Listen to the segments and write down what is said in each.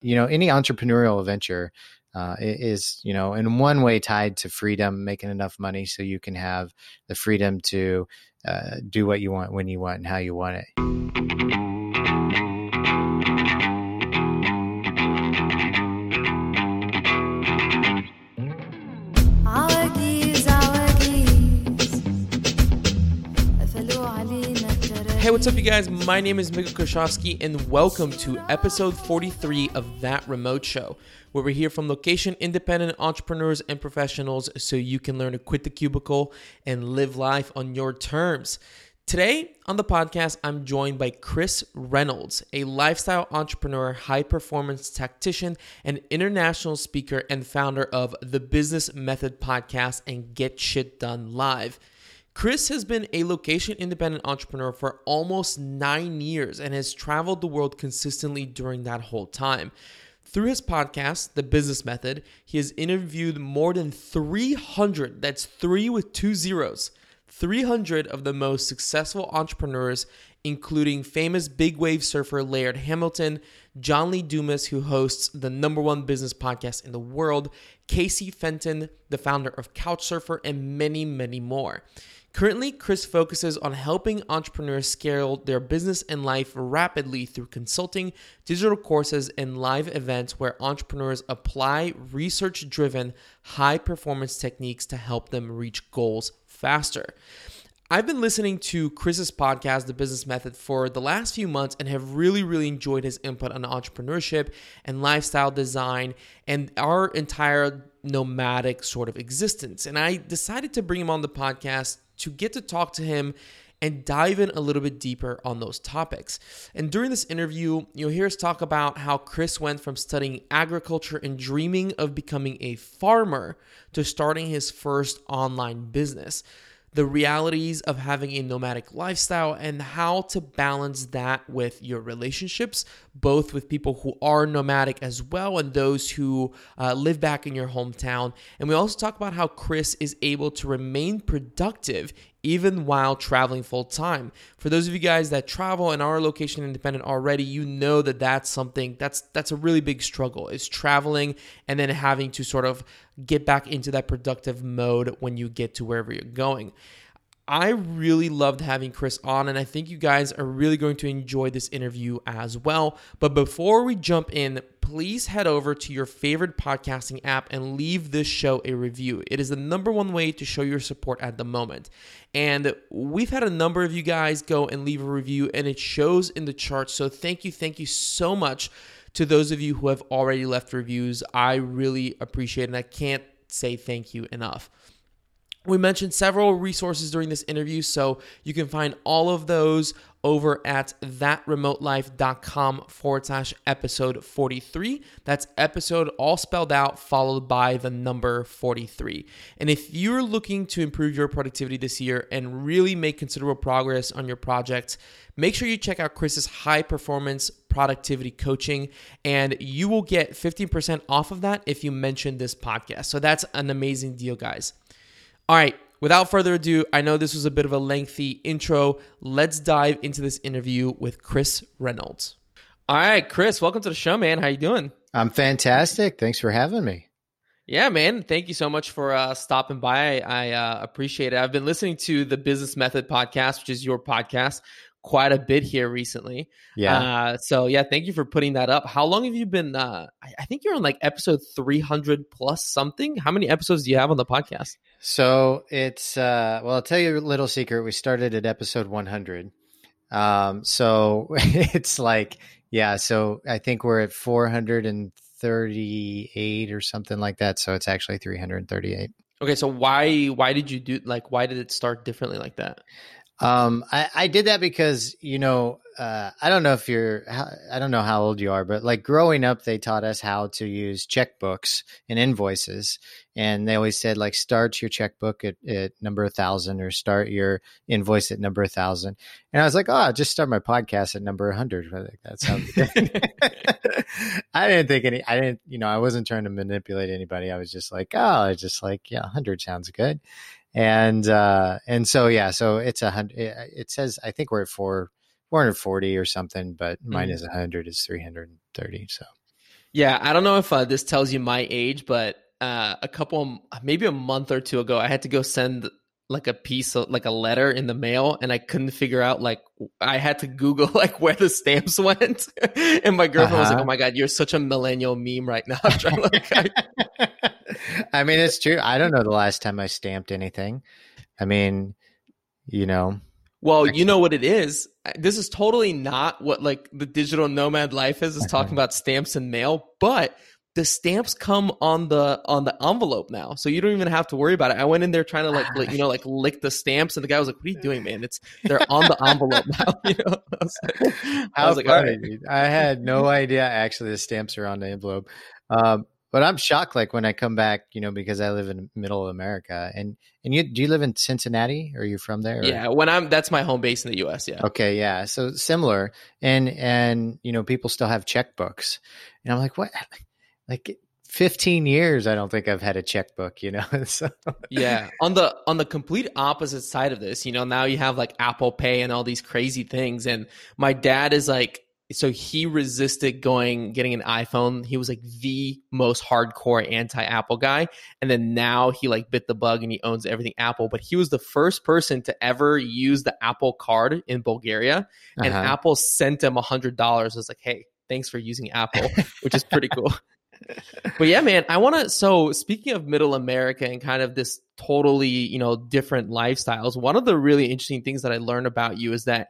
you know, any entrepreneurial venture uh, is, you know, in one way tied to freedom, making enough money so you can have the freedom to uh, do what you want when you want and how you want it. Hey, what's up, you guys? My name is Mika Koshofsky, and welcome to episode 43 of That Remote Show, where we hear from location independent entrepreneurs and professionals so you can learn to quit the cubicle and live life on your terms. Today on the podcast, I'm joined by Chris Reynolds, a lifestyle entrepreneur, high performance tactician, and international speaker and founder of the Business Method podcast and Get Shit Done Live. Chris has been a location independent entrepreneur for almost nine years and has traveled the world consistently during that whole time. Through his podcast, The Business Method, he has interviewed more than 300, that's three with two zeros, 300 of the most successful entrepreneurs, including famous big wave surfer Laird Hamilton, John Lee Dumas, who hosts the number one business podcast in the world, Casey Fenton, the founder of Couchsurfer, and many, many more. Currently, Chris focuses on helping entrepreneurs scale their business and life rapidly through consulting, digital courses, and live events where entrepreneurs apply research driven, high performance techniques to help them reach goals faster. I've been listening to Chris's podcast, The Business Method, for the last few months and have really, really enjoyed his input on entrepreneurship and lifestyle design and our entire nomadic sort of existence. And I decided to bring him on the podcast to get to talk to him and dive in a little bit deeper on those topics. And during this interview, you'll hear us talk about how Chris went from studying agriculture and dreaming of becoming a farmer to starting his first online business the realities of having a nomadic lifestyle and how to balance that with your relationships, both with people who are nomadic as well and those who uh, live back in your hometown. And we also talk about how Chris is able to remain productive even while traveling full time. For those of you guys that travel and are location independent already, you know that that's something that's that's a really big struggle. Is traveling and then having to sort of get back into that productive mode when you get to wherever you're going. I really loved having Chris on, and I think you guys are really going to enjoy this interview as well. But before we jump in, please head over to your favorite podcasting app and leave this show a review. It is the number one way to show your support at the moment. And we've had a number of you guys go and leave a review, and it shows in the charts. So thank you, thank you so much to those of you who have already left reviews. I really appreciate it, and I can't say thank you enough. We mentioned several resources during this interview, so you can find all of those over at thatremotelife.com forward slash episode 43. That's episode all spelled out, followed by the number 43. And if you're looking to improve your productivity this year and really make considerable progress on your projects, make sure you check out Chris's high performance productivity coaching, and you will get 15% off of that if you mention this podcast. So that's an amazing deal, guys. All right, without further ado, I know this was a bit of a lengthy intro. Let's dive into this interview with Chris Reynolds. All right, Chris, welcome to the show, man. How you doing? I'm fantastic. Thanks for having me. Yeah, man. Thank you so much for uh, stopping by. I uh, appreciate it. I've been listening to the Business Method podcast, which is your podcast, quite a bit here recently. Yeah. Uh, so yeah, thank you for putting that up. How long have you been? Uh, I, I, think you're on like episode 300 plus something. How many episodes do you have on the podcast? So it's uh, well, I'll tell you a little secret. We started at episode 100. Um, so it's like yeah. So I think we're at 438 or something like that. So it's actually 338. Okay, so why why did you do like why did it start differently like that? Um, I, I did that because, you know, uh, I don't know if you're, I don't know how old you are, but like growing up, they taught us how to use checkbooks and invoices. And they always said, like, start your checkbook at, at number a thousand or start your invoice at number a thousand. And I was like, oh, I'll just start my podcast at number a hundred. That sounds good. I didn't think any, I didn't, you know, I wasn't trying to manipulate anybody. I was just like, oh, I just like, yeah, 100 sounds good and uh, and so yeah, so it's a hundred. It says I think we're at four. 440 or something, but mine mm. is 100 is 330. So Yeah, I don't know if uh, this tells you my age, but uh, a couple, maybe a month or two ago, I had to go send like a piece of like a letter in the mail and I couldn't figure out like I had to Google like where the stamps went. and my girlfriend uh-huh. was like, uh-huh. Oh my God, you're such a millennial meme right now. To, like, I... I mean, it's true. I don't know the last time I stamped anything. I mean, you know. Well, you know what it is. This is totally not what like the digital nomad life is, is talking uh-huh. about stamps and mail, but the stamps come on the on the envelope now, so you don't even have to worry about it. I went in there trying to like, like you know like lick the stamps, and the guy was like, "What are you doing, man? It's they're on the envelope now." You know, I was like, I, was like right. I had no idea actually the stamps are on the envelope. Um, but I'm shocked, like when I come back, you know, because I live in middle of America, and and you do you live in Cincinnati? Are you from there? Or? Yeah, when I'm that's my home base in the U.S. Yeah. Okay, yeah, so similar, and and you know, people still have checkbooks, and I'm like, what? like 15 years i don't think i've had a checkbook you know so. yeah on the on the complete opposite side of this you know now you have like apple pay and all these crazy things and my dad is like so he resisted going getting an iphone he was like the most hardcore anti-apple guy and then now he like bit the bug and he owns everything apple but he was the first person to ever use the apple card in bulgaria and uh-huh. apple sent him a hundred dollars was like hey thanks for using apple which is pretty cool but yeah, man, I want to. So speaking of middle America and kind of this totally, you know, different lifestyles, one of the really interesting things that I learned about you is that.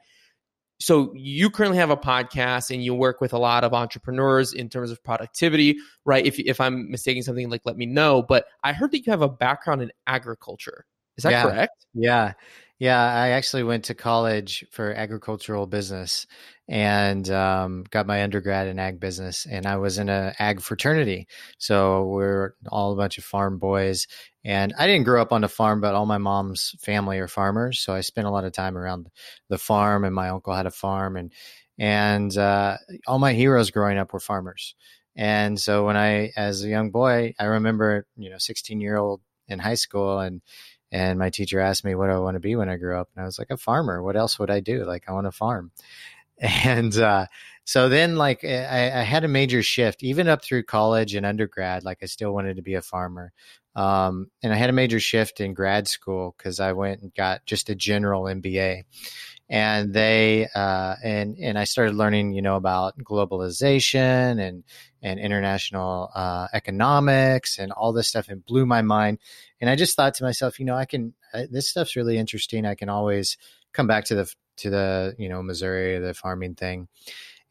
So you currently have a podcast and you work with a lot of entrepreneurs in terms of productivity, right? If if I'm mistaking something, like let me know. But I heard that you have a background in agriculture. Is that yeah. correct? Yeah. Yeah, I actually went to college for agricultural business and um, got my undergrad in ag business. And I was in a ag fraternity, so we're all a bunch of farm boys. And I didn't grow up on a farm, but all my mom's family are farmers, so I spent a lot of time around the farm. And my uncle had a farm, and and uh, all my heroes growing up were farmers. And so when I, as a young boy, I remember, you know, 16 year old in high school and and my teacher asked me what do I want to be when I grew up. And I was like, a farmer. What else would I do? Like, I want to farm. And uh, so then, like, I, I, had a major shift, even up through college and undergrad. Like, I still wanted to be a farmer. Um, and I had a major shift in grad school because I went and got just a general MBA. And they uh, and and I started learning, you know, about globalization and and international uh, economics and all this stuff and blew my mind. And I just thought to myself, you know, I can, I, this stuff's really interesting. I can always come back to the, to the, you know, Missouri, the farming thing.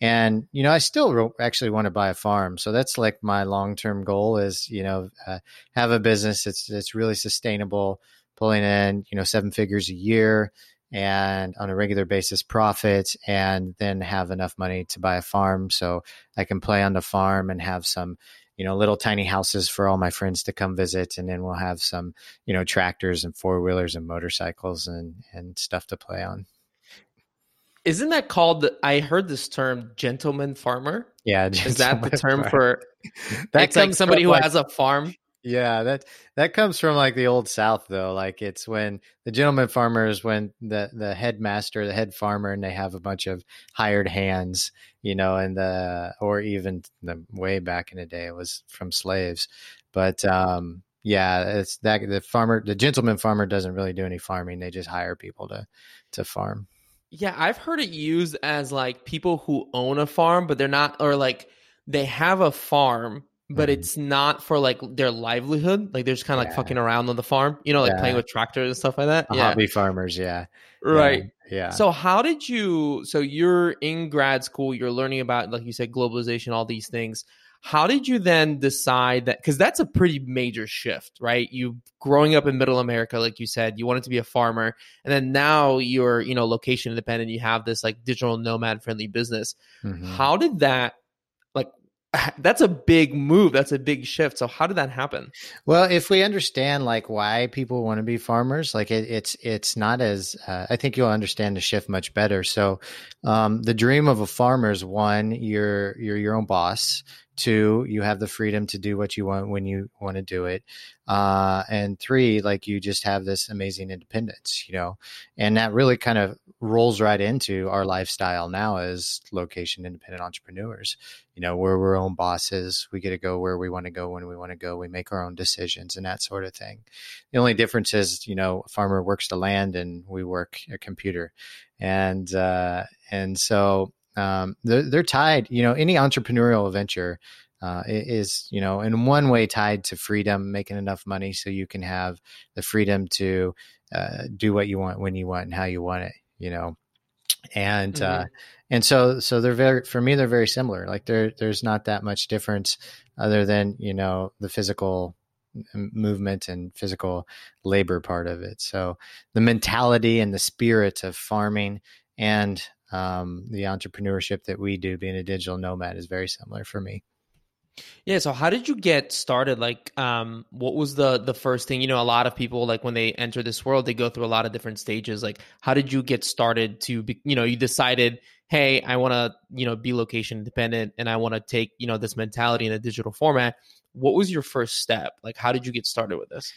And, you know, I still actually want to buy a farm. So that's like my long term goal is, you know, uh, have a business that's, that's really sustainable, pulling in, you know, seven figures a year, and on a regular basis profit and then have enough money to buy a farm so I can play on the farm and have some you know little tiny houses for all my friends to come visit and then we'll have some you know tractors and four wheelers and motorcycles and and stuff to play on isn't that called i heard this term gentleman farmer yeah is that the term farmer. for that's like somebody who like, has a farm yeah, that that comes from like the old South though. Like it's when the gentleman farmers, when the the headmaster, the head farmer, and they have a bunch of hired hands, you know, and the or even the way back in the day it was from slaves. But um, yeah, it's that the farmer, the gentleman farmer doesn't really do any farming. They just hire people to to farm. Yeah, I've heard it used as like people who own a farm, but they're not, or like they have a farm but mm-hmm. it's not for like their livelihood. Like they're just kind of yeah. like fucking around on the farm, you know, like yeah. playing with tractors and stuff like that. Yeah. Hobby farmers, yeah. Right. Yeah. So how did you so you're in grad school, you're learning about like you said globalization, all these things. How did you then decide that cuz that's a pretty major shift, right? You growing up in middle America like you said, you wanted to be a farmer and then now you're, you know, location independent, you have this like digital nomad friendly business. Mm-hmm. How did that like? that's a big move that's a big shift so how did that happen well if we understand like why people want to be farmers like it, it's it's not as uh, i think you'll understand the shift much better so um, the dream of a farmer is one you're you're your own boss Two, you have the freedom to do what you want when you want to do it. Uh, and three, like you just have this amazing independence, you know, and that really kind of rolls right into our lifestyle now as location independent entrepreneurs. You know, we're our own bosses. We get to go where we want to go when we want to go. We make our own decisions and that sort of thing. The only difference is, you know, a farmer works the land and we work a computer. And, uh, and so, um, they're, they're tied. You know, any entrepreneurial venture uh, is, you know, in one way tied to freedom, making enough money so you can have the freedom to uh, do what you want when you want and how you want it. You know, and uh, mm-hmm. uh, and so so they're very for me they're very similar. Like there there's not that much difference other than you know the physical movement and physical labor part of it. So the mentality and the spirit of farming and um, the entrepreneurship that we do being a digital nomad is very similar for me. Yeah so how did you get started? Like um, what was the the first thing? You know a lot of people like when they enter this world they go through a lot of different stages. Like how did you get started to be you know you decided hey i want to you know be location independent and i want to take you know this mentality in a digital format. What was your first step? Like how did you get started with this?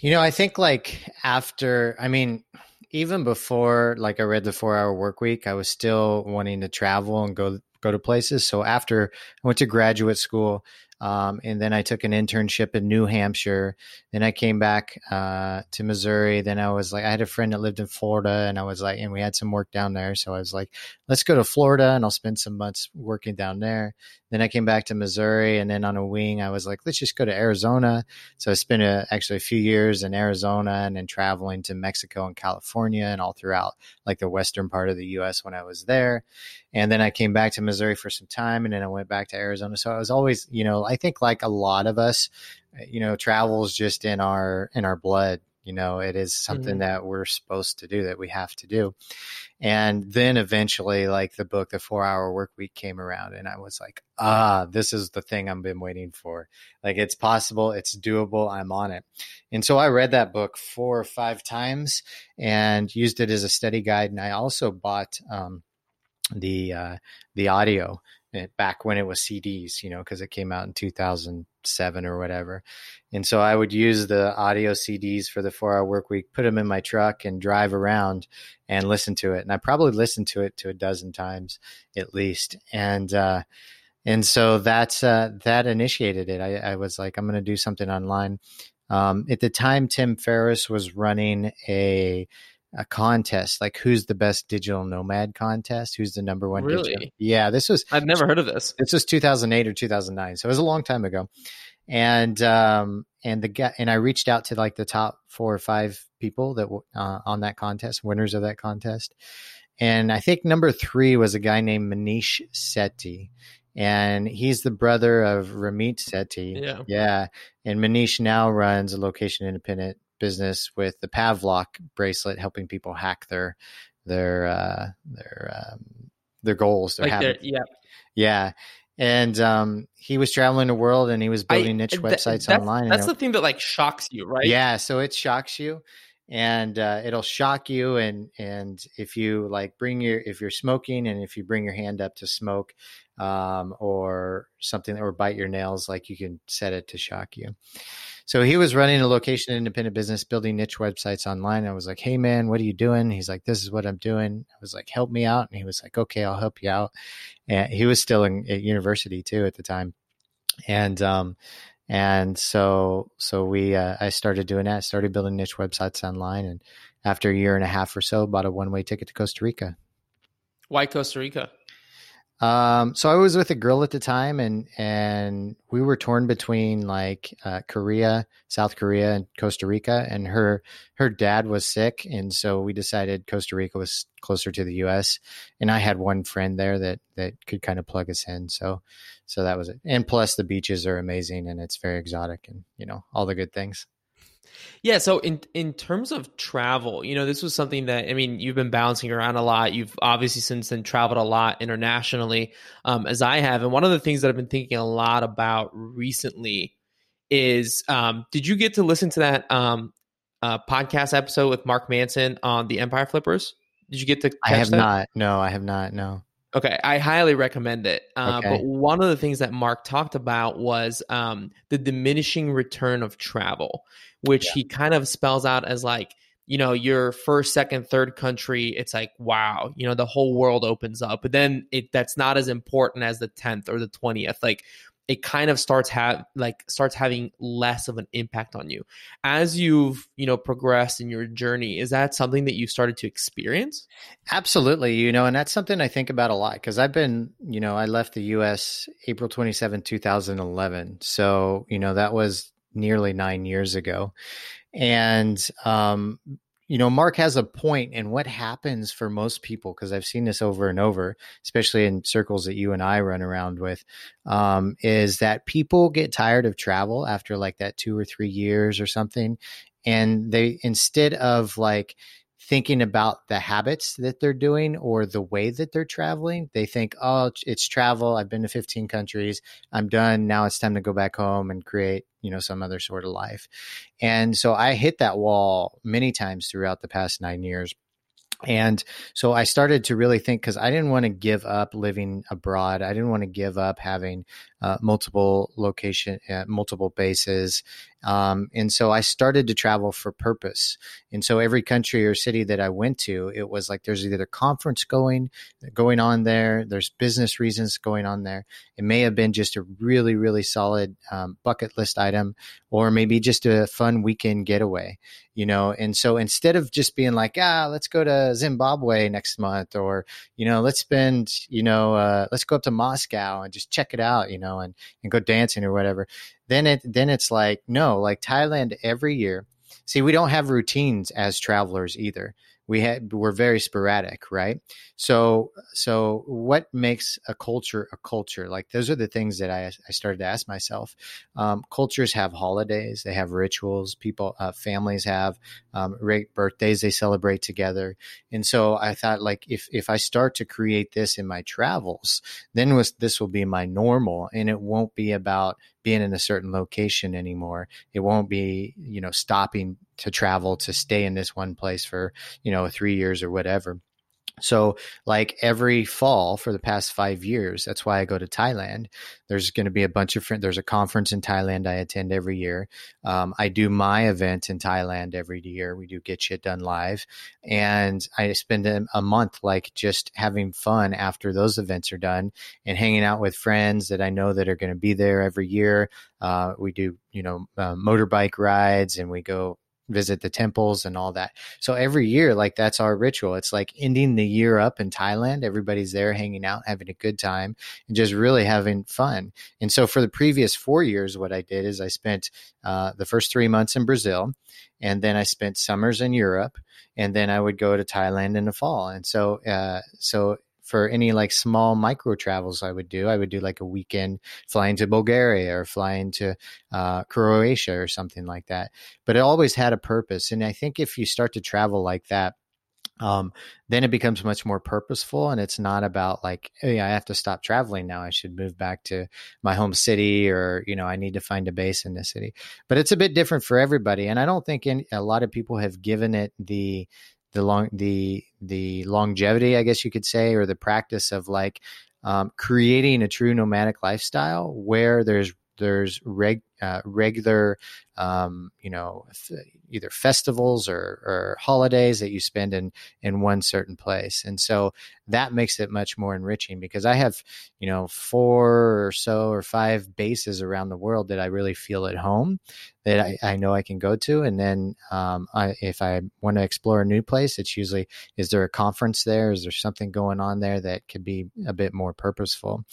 You know i think like after i mean even before like I read the four hour work week, I was still wanting to travel and go go to places. So after I went to graduate school, um, and then I took an internship in New Hampshire. Then I came back uh, to Missouri. Then I was like, I had a friend that lived in Florida, and I was like, and we had some work down there. So I was like, let's go to Florida, and I'll spend some months working down there. Then I came back to Missouri, and then on a wing, I was like, let's just go to Arizona. So I spent a, actually a few years in Arizona, and then traveling to Mexico and California, and all throughout like the western part of the U.S. when I was there. And then I came back to Missouri for some time, and then I went back to Arizona. So I was always, you know, I think like a lot of us, you know, travel is just in our in our blood. You know, it is something mm-hmm. that we're supposed to do, that we have to do. And then eventually, like the book, The Four Hour Work Week came around, and I was like, ah, this is the thing I've been waiting for. Like, it's possible, it's doable, I'm on it. And so I read that book four or five times and used it as a study guide. And I also bought um, the uh, the audio Eh, back when it was CDs, you know, because it came out in 2007 or whatever. And so I would use the audio CDs for the four hour work week, put them in my truck and drive around and listen to it. And I probably listened to it to a dozen times at least. And, uh, and so that's, uh, that initiated it. I, I was like, I'm going to do something online. Um, at the time, Tim Ferriss was running a, a contest, like who's the best digital nomad contest, who's the number one. Really? Digital. Yeah, this was. I've never heard of this. This was 2008 or 2009, so it was a long time ago. And um and the guy and I reached out to like the top four or five people that uh, on that contest, winners of that contest, and I think number three was a guy named Maneesh Sethi. And he's the brother of Ramit Sethi. Yeah. Yeah. And Maneesh now runs a location independent business with the Pavlok bracelet, helping people hack their their uh, their um, their goals. Their like habits. yeah, yeah. And um, he was traveling the world, and he was building I, niche th- websites that's, online. That's the thing that like shocks you, right? Yeah, so it shocks you, and uh, it'll shock you. And and if you like bring your if you're smoking, and if you bring your hand up to smoke, um, or something, or bite your nails, like you can set it to shock you. So he was running a location independent business, building niche websites online. I was like, Hey man, what are you doing? He's like, This is what I'm doing. I was like, Help me out. And he was like, Okay, I'll help you out. And he was still in at university too at the time. And, um, and so, so we, uh, I started doing that, started building niche websites online. And after a year and a half or so, bought a one way ticket to Costa Rica. Why Costa Rica? Um, so I was with a girl at the time, and and we were torn between like uh, Korea, South Korea, and Costa Rica. And her her dad was sick, and so we decided Costa Rica was closer to the U.S. And I had one friend there that that could kind of plug us in. So so that was it. And plus, the beaches are amazing, and it's very exotic, and you know all the good things. Yeah, so in in terms of travel, you know, this was something that I mean, you've been bouncing around a lot. You've obviously since then traveled a lot internationally, um, as I have. And one of the things that I've been thinking a lot about recently is, um, did you get to listen to that um, uh, podcast episode with Mark Manson on the Empire Flippers? Did you get to? I have that? not. No, I have not. No. Okay, I highly recommend it. Uh, Okay. But one of the things that Mark talked about was um, the diminishing return of travel, which Yeah. he kind of spells out as like, you know, your first, second, third country. It's like, wow, you know, the whole world opens up. But then it that's not as important as the tenth or the twentieth. Like, it kind of starts have like starts having less of an impact on you as you've you know progressed in your journey. Is that something that you started to experience? Absolutely, you know, and that's something I think about a lot because I've been, you know, I left the US April 27, 2011. So, you know, that was nearly nine years ago. And, um, you know, Mark has a point in what happens for most people, because I've seen this over and over, especially in circles that you and I run around with, um, is that people get tired of travel after like that two or three years or something. And they, instead of like, thinking about the habits that they're doing or the way that they're traveling. They think, oh, it's travel. I've been to 15 countries. I'm done. Now it's time to go back home and create, you know, some other sort of life. And so I hit that wall many times throughout the past nine years. And so I started to really think because I didn't want to give up living abroad. I didn't want to give up having uh, multiple location, uh, multiple bases. Um, and so I started to travel for purpose. And so every country or city that I went to, it was like there's either a conference going going on there, there's business reasons going on there. It may have been just a really really solid um, bucket list item, or maybe just a fun weekend getaway. You know, and so instead of just being like, ah, let's go to Zimbabwe next month, or you know, let's spend, you know, uh, let's go up to Moscow and just check it out, you know, and and go dancing or whatever then it then it's like no like thailand every year see we don't have routines as travelers either. We had we're very sporadic right? So so what makes a culture a culture? Like those are the things that i, I started to ask myself. Um, cultures have holidays they have rituals people uh, families have um, birthdays they celebrate together. And so i thought like if if i start to create this in my travels then was, this will be my normal and it won't be about being in a certain location anymore. It won't be you know stopping to travel to stay in this one place for you know three years or whatever so like every fall for the past five years that's why i go to thailand. There's going to be a bunch of friends there's a conference in thailand i attend every year. Um, i do my event in thailand every year. We do get shit done live. And i spend a, month like just having fun after those events are done and hanging out with friends that i know that are going to be there every year. Uh, we do you know uh, motorbike rides and we go visit the temples and all that. So every year, like that's our ritual. It's like ending the year up in Thailand. Everybody's there hanging out, having a good time, and just really having fun. And so for the previous four years, what I did is I spent uh, the first three months in Brazil, and then I spent summers in Europe, and then I would go to Thailand in the fall. And so, uh, so for any like small micro travels I would do. I would do like a weekend flying to Bulgaria or flying to uh, Croatia or something like that. But it always had a purpose. And I think if you start to travel like that, um, then it becomes much more purposeful and it's not about like hey i have to stop traveling now i should move back to my home city or you know i need to find a base in this city but it's a bit different for everybody and i don't think any, a lot of people have given it the the long the the longevity i guess you could say or the practice of like um, creating a true nomadic lifestyle where there's there's reg, uh, regular um, you know either festivals or, or holidays that you spend in in one certain place. And so that makes it much more enriching because i have you know four or so or five bases around the world that i really feel at home that i, I know i can go to. And then um, I, if i want to explore a new place it's usually is there a conference there? Is there something going on there that could be a bit more purposeful?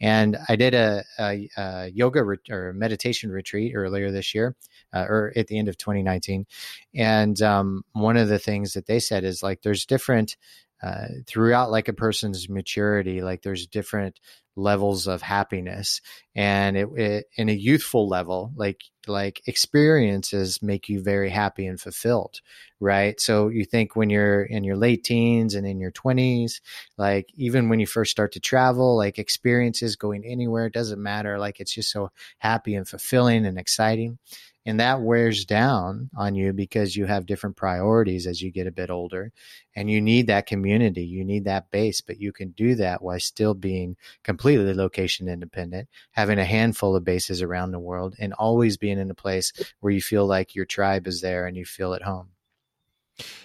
And i did a, a, a yoga re- or meditation retreat earlier this year uh, or at the end of 2019 and um, one of the things that they said is like there's different uh, throughout like a person's maturity like there's different levels of happiness. And it, it, in a youthful level like like experiences make you very happy and fulfilled right? So you think when you're in your late teens and in your 20s like even when you first start to travel like experiences going anywhere doesn't matter. Like it's just so happy and fulfilling and exciting and that wears down on you because you have different priorities as you get a bit older. And you need that community you need that base but you can do that while still being completely location independent having a handful of bases around the world and always being in a place where you feel like your tribe is there and you feel at home.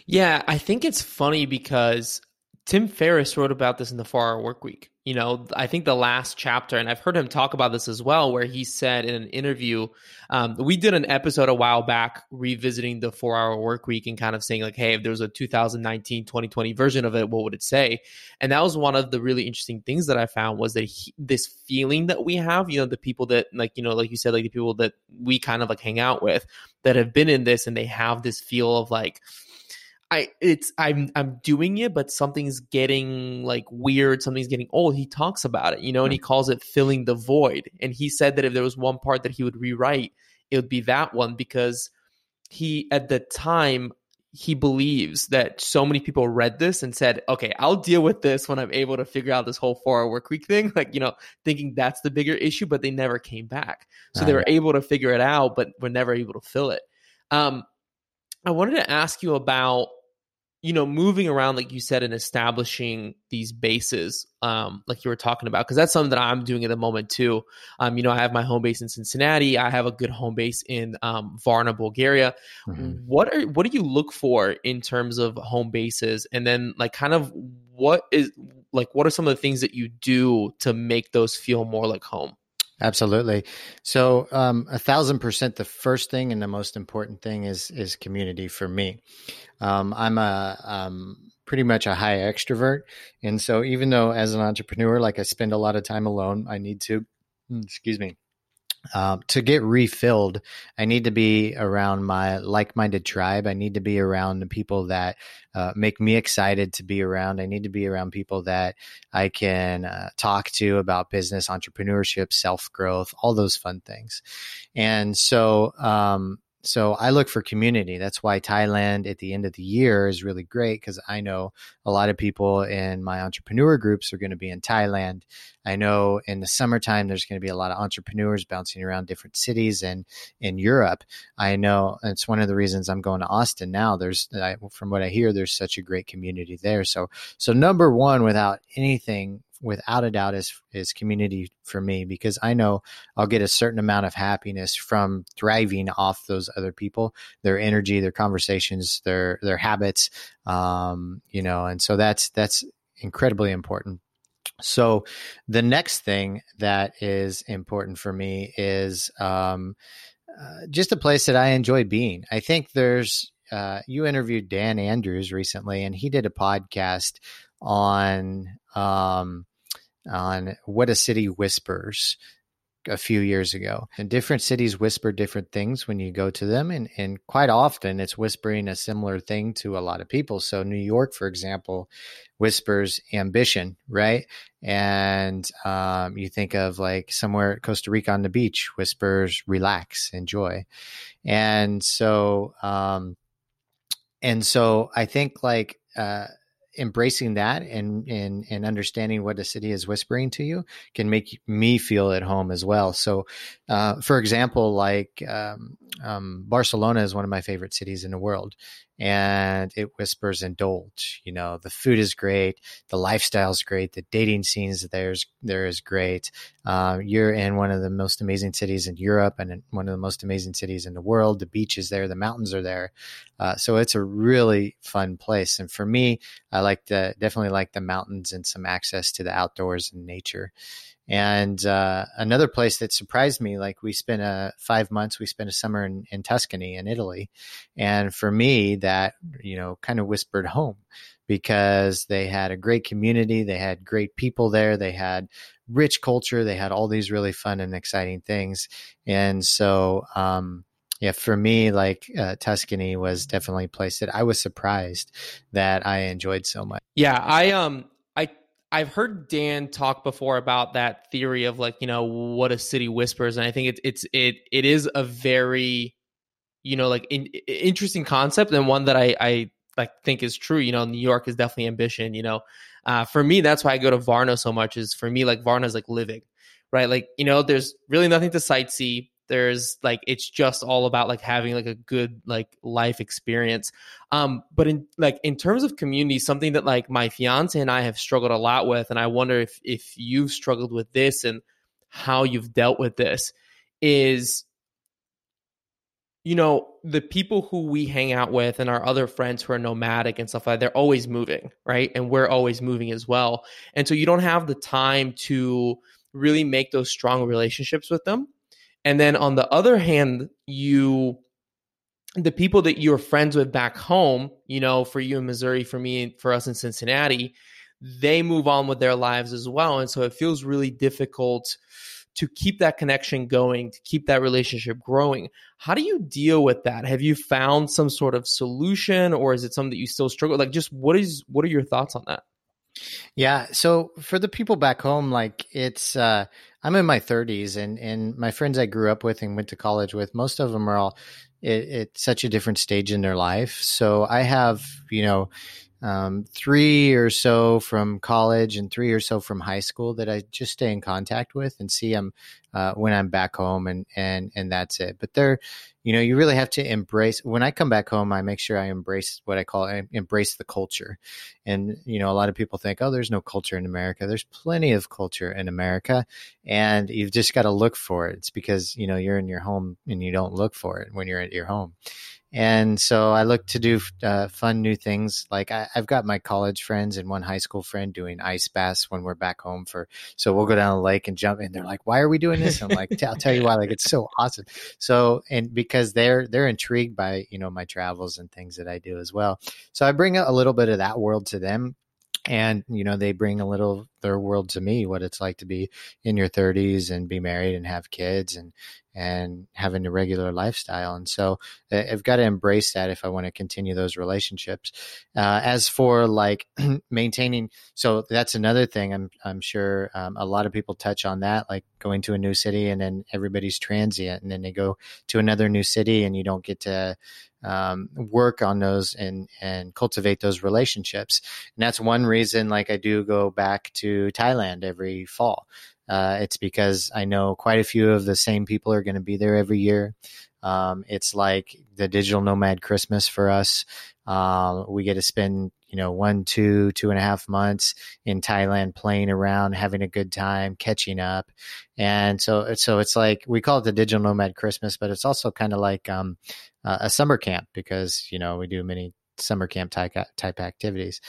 Yeah i think it's funny because tim ferriss wrote about this in the four hour work week you know, I think the last chapter, and I've heard him talk about this as well, where he said in an interview, um, we did an episode a while back revisiting the four hour work week and kind of saying, like, hey, if there was a 2019, 2020 version of it, what would it say? And that was one of the really interesting things that I found was that he, this feeling that we have, you know, the people that, like, you know, like you said, like the people that we kind of like hang out with that have been in this and they have this feel of like, I it's I'm I'm doing it, but something's getting like weird, something's getting old. He talks about it, you know, and he calls it filling the void. And he said that if there was one part that he would rewrite, it would be that one because he at the time he believes that so many people read this and said, okay, I'll deal with this when I'm able to figure out this whole four hour work week thing. Like, you know, thinking that's the bigger issue, but they never came back. So they were able to figure it out, but were never able to fill it. Um, I wanted to ask you about you know, moving around, like you said, and establishing these bases, um, like you were talking about, because that's something that I'm doing at the moment too. Um, you know, I have my home base in Cincinnati. I have a good home base in um, Varna, Bulgaria. Mm-hmm. What are what do you look for in terms of home bases, and then like kind of what is like what are some of the things that you do to make those feel more like home? Absolutely. So, um, a thousand percent, the first thing and the most important thing is is community for me. Um, I'm a um, pretty much a high extrovert, and so even though as an entrepreneur, like I spend a lot of time alone, I need to, hmm, excuse me, um, to get refilled, I need to be around my like minded tribe. I need to be around the people that uh, make me excited to be around. I need to be around people that I can uh, talk to about business, entrepreneurship, self growth, all those fun things. And so, um, so I look for community. That's why Thailand at the end of the year is really great because I know a lot of people in my entrepreneur groups are going to be in Thailand. I know in the summertime there's going to be a lot of entrepreneurs bouncing around different cities and in Europe. I know it's one of the reasons I'm going to Austin now. There's I, from what I hear there's such a great community there. So so number 1 without anything without a doubt is is community for me because I know I'll get a certain amount of happiness from thriving off those other people, their energy, their conversations, their their habits, um, you know, and so that's that's incredibly important. So the next thing that is important for me is um, uh, just a place that I enjoy being. I think there's uh, you interviewed Dan Andrews recently, and he did a podcast on um, on what a city whispers a few years ago. And different cities whisper different things when you go to them. And, and quite often it's whispering a similar thing to a lot of people. So, New York, for example, whispers ambition, right? And um, you think of like somewhere Costa Rica on the beach whispers relax, enjoy. And so, um, and so I think like, uh, embracing that and, and and understanding what a city is whispering to you can make me feel at home as well. So, uh, for example, like um, um, Barcelona is one of my favorite cities in the world, and it whispers indulge. You know, the food is great, the lifestyle is great, the dating scenes there's there is great. Uh, you're in one of the most amazing cities in Europe and one of the most amazing cities in the world. The beach is there, the mountains are there, uh, so it's a really fun place. And for me, I like the definitely like the mountains and some access to the outdoors and nature. And uh, another place that surprised me, like we spent a five months, we spent a summer in, in Tuscany in Italy, and for me, that you know kind of whispered home because they had a great community, they had great people there, they had rich culture, they had all these really fun and exciting things, and so. Um, yeah, for me, like uh, Tuscany was definitely a place that I was surprised that I enjoyed so much. Yeah, I um, I've heard Dan talk before about that theory of like, you know, what a city whispers. And I think it's, it's, it, it is a very, you know, like in, interesting concept and one that I, I like think is true. You know, New York is definitely ambition, you know, uh, for me, that's why I go to Varna so much is for me, like Varna is like living, right? Like, you know, there's really nothing to sightsee there's like it's just all about like having like a good like life experience. Um but in like in terms of community something that like my fiance and i have struggled a lot with and i wonder if if you've struggled with this and how you've dealt with this is you know the people who we hang out with and our other friends who are nomadic and stuff like that, they're always moving right? And we're always moving as well. And so you don't have the time to really make those strong relationships with them and then on the other hand, you the people that you're friends with back home, you know, for you in Missouri, for me, for us in Cincinnati, they move on with their lives as well. And so it feels really difficult to keep that connection going, to keep that relationship growing. How do you deal with that? Have you found some sort of solution or is it something that you still struggle? Like just what is what are your thoughts on that? Yeah. So for the people back home, like it's, uh, I'm in my 30s, and and my friends I grew up with and went to college with, most of them are all at, such a different stage in their life. So I have, you know, um, three or so from college and three or so from high school that I just stay in contact with and see them uh, when I'm back home, and and and that's it. But they're, you know, you really have to embrace. When I come back home, I make sure I embrace what I call I embrace the culture. And you know, a lot of people think, oh, there's no culture in America. There's plenty of culture in America, and you've just got to look for it. It's because you know you're in your home and you don't look for it when you're at your home. And so I look to do uh, fun new things. Like I, have got my college friends and one high school friend doing ice baths when we're back home for. So we'll go down the lake and jump. And they're like, "Why are we doing this?" I'm like, "I'll tell you why. Like it's so awesome." So and because they're they're intrigued by you know my travels and things that I do as well. So I bring a little bit of that world to them and you know they bring a little their world to me what it's like to be in your 30s and be married and have kids and and having a regular lifestyle and so uh, i've got to embrace that if i want to continue those relationships uh, as for like maintaining so that's another thing i'm i'm sure um, a lot of people touch on that like going to a new city and then everybody's transient and then they go to another new city and you don't get to um, work on those and and cultivate those relationships. And that's one reason, like I do go back to Thailand every fall. Uh, it's because I know quite a few of the same people are going to be there every year. Um, it's like the digital nomad Christmas for us. Uh, we get to spend, you know, one, two, two and a half months in Thailand playing around, having a good time, catching up. And so, so it's like, we call it the digital nomad Christmas, but it's also kind of like, um, uh, a summer camp because, you know, we do many summer camp type type activities.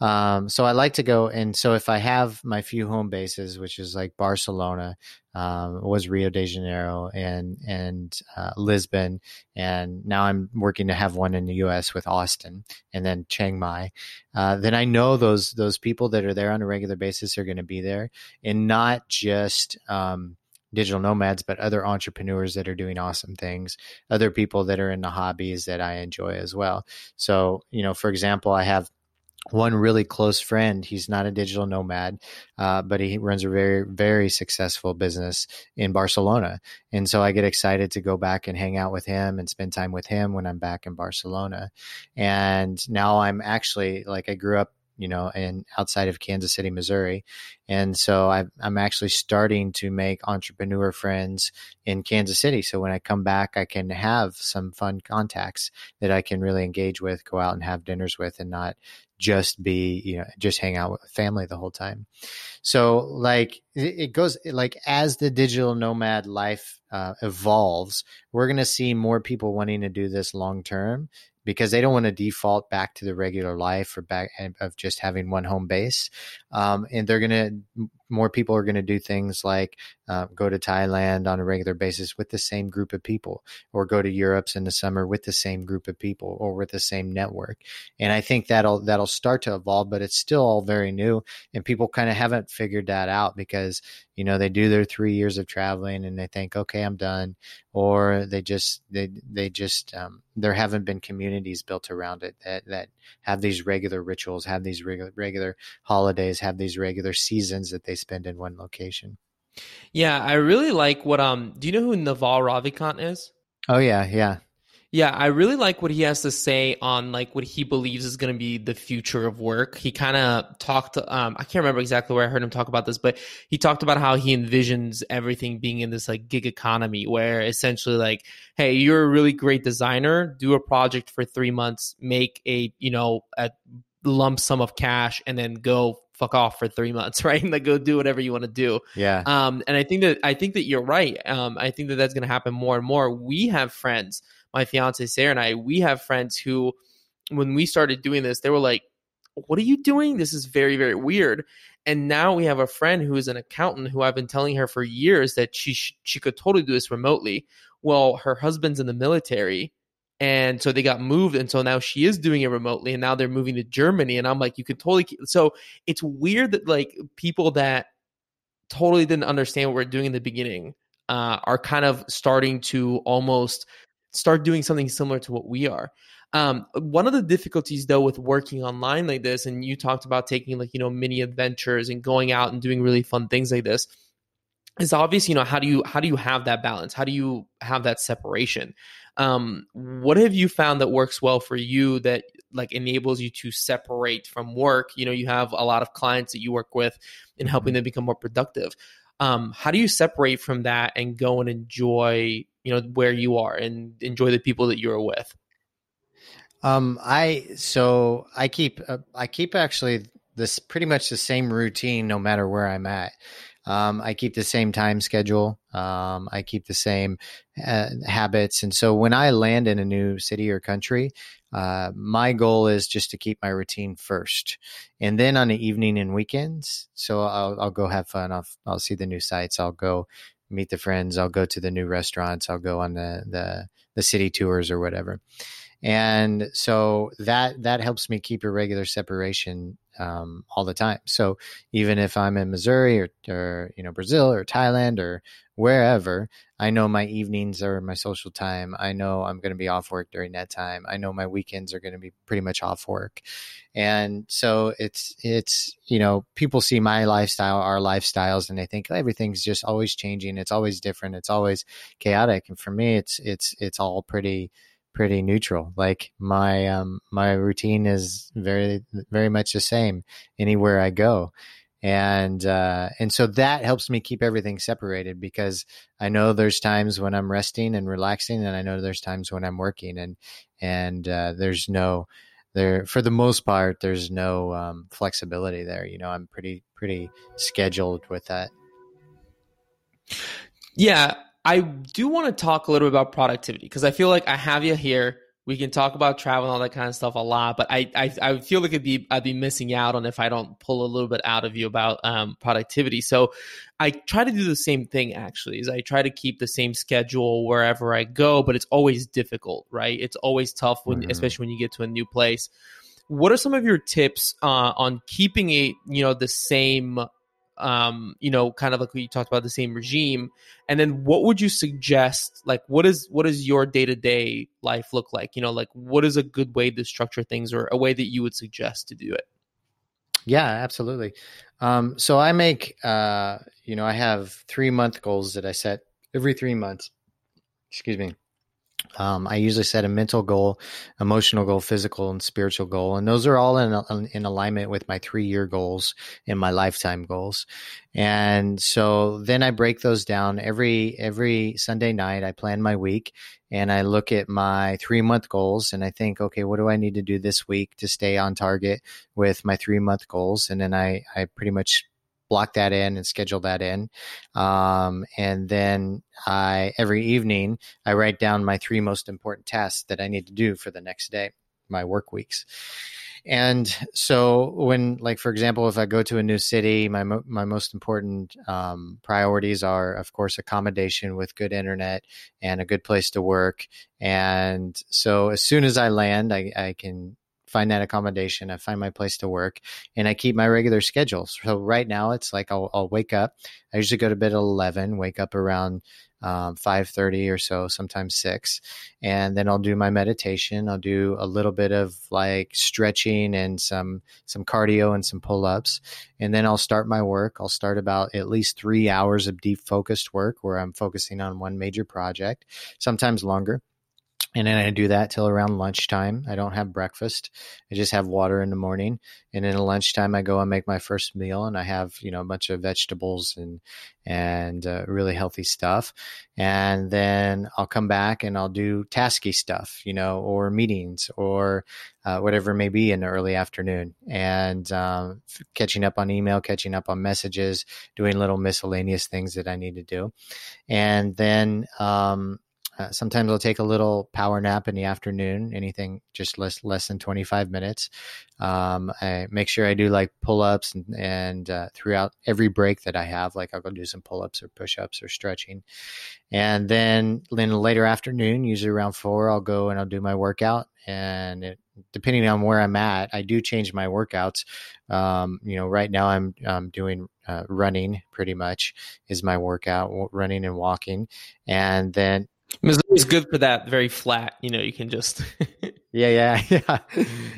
Um, so I like to go, and so if I have my few home bases, which is like Barcelona, um, was Rio de Janeiro, and and uh, Lisbon, and now I'm working to have one in the U.S. with Austin, and then Chiang Mai. Uh, then I know those those people that are there on a regular basis are going to be there, and not just. Um, digital nomads, but other entrepreneurs that are doing awesome things, other people that are in the hobbies that I enjoy as well. So, you know, for example, I have one really close friend. He's not a digital nomad, uh, but he runs a very, very successful business in Barcelona. And so I get excited to go back and hang out with him and spend time with him when I'm back in Barcelona. And now I'm actually like, I grew up you know, and outside of Kansas City, Missouri. And so I, I'm actually starting to make entrepreneur friends in Kansas City. So when I come back, I can have some fun contacts that I can really engage with, go out and have dinners with, and not just be, you know, just hang out with family the whole time. So like it goes like as the digital nomad life uh, evolves, we're going to see more people wanting to do this long term because they don't want to default back to the regular life or back of just having one home base. Um, and they're going to more people are going to do things like uh, go to Thailand on a regular basis with the same group of people, or go to Europe's in the summer with the same group of people, or with the same network. And I think that'll that'll start to evolve, but it's still all very new, and people kind of haven't figured that out because you know they do their three years of traveling and they think, okay, I'm done, or they just they they just um, there haven't been communities built around it that that have these regular rituals, have these regular regular holidays, have these regular seasons that they spend in one location. Yeah, I really like what um do you know who Naval Ravikant is? Oh yeah, yeah. Yeah, I really like what he has to say on like what he believes is going to be the future of work. He kind of talked um I can't remember exactly where I heard him talk about this, but he talked about how he envisions everything being in this like gig economy where essentially like hey, you're a really great designer, do a project for 3 months, make a, you know, a lump sum of cash and then go fuck off for three months, right? And like go do whatever you want to do. Yeah. Um, and I think that I think that you're right. Um, I think that that's going to happen more and more. We have friends, my fiance Sarah and I, we have friends who, when we started doing this, they were like, "What are you doing? This is very very weird." And now we have a friend who is an accountant who I've been telling her for years that she sh- she could totally do this remotely. Well, her husband's in the military and so they got moved and so now she is doing it remotely and now they're moving to germany and i'm like you could totally so it's weird that like people that totally didn't understand what we're doing in the beginning uh, are kind of starting to almost start doing something similar to what we are. Um, one of the difficulties though with working online like this and you talked about taking like you know mini adventures and going out and doing really fun things like this is obvious you know how do you how do you have that balance? How do you have that separation um, what have you found that works well for you that like enables you to separate from work? You know, you have a lot of clients that you work with and helping mm-hmm. them become more productive. Um, how do you separate from that and go and enjoy, you know, where you are and enjoy the people that you're with? Um, I so I keep uh, I keep actually this pretty much the same routine no matter where I'm at. Um, I keep the same time schedule. Um, I keep the same uh, habits. And so when I land in a new city or country, uh, my goal is just to keep my routine first. And then on the evening and weekends, so I'll, I'll go have fun. I'll, I'll see the new sites. I'll go meet the friends. I'll go to the new restaurants. I'll go on the, the, the city tours or whatever. And so that, that helps me keep a regular separation um, all the time. So even if I'm in Missouri or, or you know Brazil or Thailand or wherever, I know my evenings are my social time. I know I'm going to be off work during that time. I know my weekends are going to be pretty much off work, and so it's it's you know people see my lifestyle, our lifestyles, and they think everything's just always changing. It's always different. It's always chaotic, and for me, it's it's it's all pretty pretty neutral. Like my um my routine is very very much the same anywhere I go. And uh and so that helps me keep everything separated because I know there's times when I'm resting and relaxing and I know there's times when I'm working and and uh there's no there for the most part there's no um flexibility there. You know, I'm pretty pretty scheduled with that. Yeah, I do want to talk a little bit about productivity because I feel like I have you here. We can talk about travel and all that kind of stuff a lot, but I I, I feel like it'd be I'd be missing out on if I don't pull a little bit out of you about um, productivity. So I try to do the same thing actually. Is I try to keep the same schedule wherever I go, but it's always difficult, right? It's always tough when, mm-hmm. especially when you get to a new place. What are some of your tips uh, on keeping a you know the same um, you know, kind of like we talked about the same regime. And then what would you suggest? Like, what is what does your day to day life look like? You know, like what is a good way to structure things, or a way that you would suggest to do it? Yeah, absolutely. Um, so I make, uh, you know, I have three month goals that I set every three months. Excuse me. Um, I usually set a mental goal, emotional goal, physical, and spiritual goal, and those are all in in alignment with my three year goals and my lifetime goals. And so then I break those down every every Sunday night. I plan my week and I look at my three month goals and I think, okay, what do I need to do this week to stay on target with my three month goals? And then I I pretty much block that in and schedule that in. Um, and then I every evening I write down my three most important tasks that I need to do for the next day, my work weeks. and so when like for example if i go to a new city my my most important um, priorities are of course accommodation with good internet and a good place to work and so as soon as i land i, I can find that accommodation i find my place to work and i keep my regular schedule. So right now it's like i'll, I'll wake up i usually go to bed at 11 wake up around um, 5.30 or so sometimes 6 and then i'll do my meditation. I'll do a little bit of like stretching and some some cardio and some pull-ups and then i'll start my work. I'll start about at least three hours of deep focused work where i'm focusing on one major project sometimes longer and then I do that till around lunchtime. I don't have breakfast. I just have water in the morning. And then at lunchtime, I go and make my first meal, and I have you know a bunch of vegetables and and uh, really healthy stuff. And then I'll come back and I'll do tasky stuff, you know, or meetings or uh, whatever it may be in the early afternoon, and um, catching up on email, catching up on messages, doing little miscellaneous things that I need to do, and then. Um, uh, sometimes I'll take a little power nap in the afternoon, anything just less less than 25 minutes. Um, I make sure I do like pull ups and, and uh, throughout every break that I have, like I'll go do some pull ups or push ups or stretching. And then in the later afternoon, usually around four, I'll go and I'll do my workout. And it, depending on where I'm at, I do change my workouts. Um, you know, right now I'm, I'm doing uh, running pretty much is my workout, running and walking. And then Missouri is good for that. Very flat. You know, you can just. yeah, yeah, yeah,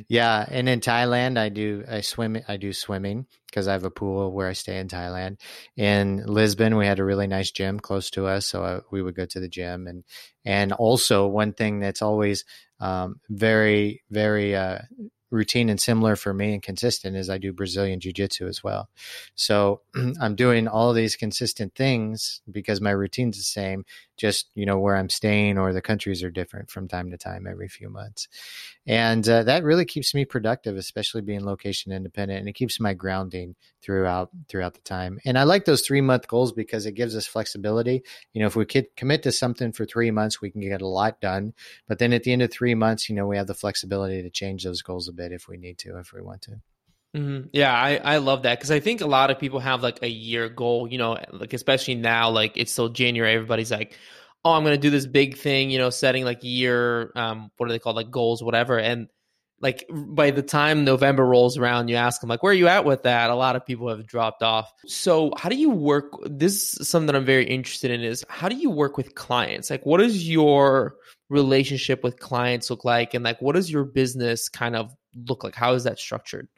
yeah. And in Thailand, I do I swim. I do swimming because I have a pool where I stay in Thailand. In Lisbon, we had a really nice gym close to us, so I, uh, we would go to the gym. And and also one thing that's always um, very very uh, routine and similar for me and consistent is I do Brazilian jiu jitsu as well. So I'm doing all these consistent things because my routine's the same, just, you know, where I'm staying or the countries are different from time to time every few months. And uh, that really keeps me productive, especially being location independent. And it keeps my grounding throughout, throughout the time. And I like those three month goals because it gives us flexibility. You know, if we could commit to something for three months, we can get a lot done. But then at the end of three months, you know, we have the flexibility to change those goals a bit if we need to, if we want to. Mm-hmm. Yeah, I, I love that because I think a lot of people have like a year goal, you know, like especially now, like it's still January. Everybody's like, oh, I'm going to do this big thing, you know, setting like year, um, what are they called, like goals, whatever. And like by the time November rolls around, you ask them like, where are you at with that? A lot of people have dropped off. So how do you work? This is something that I'm very interested in is how do you work with clients? Like, what does your relationship with clients look like? And like, what does your business kind of look like? How is that structured?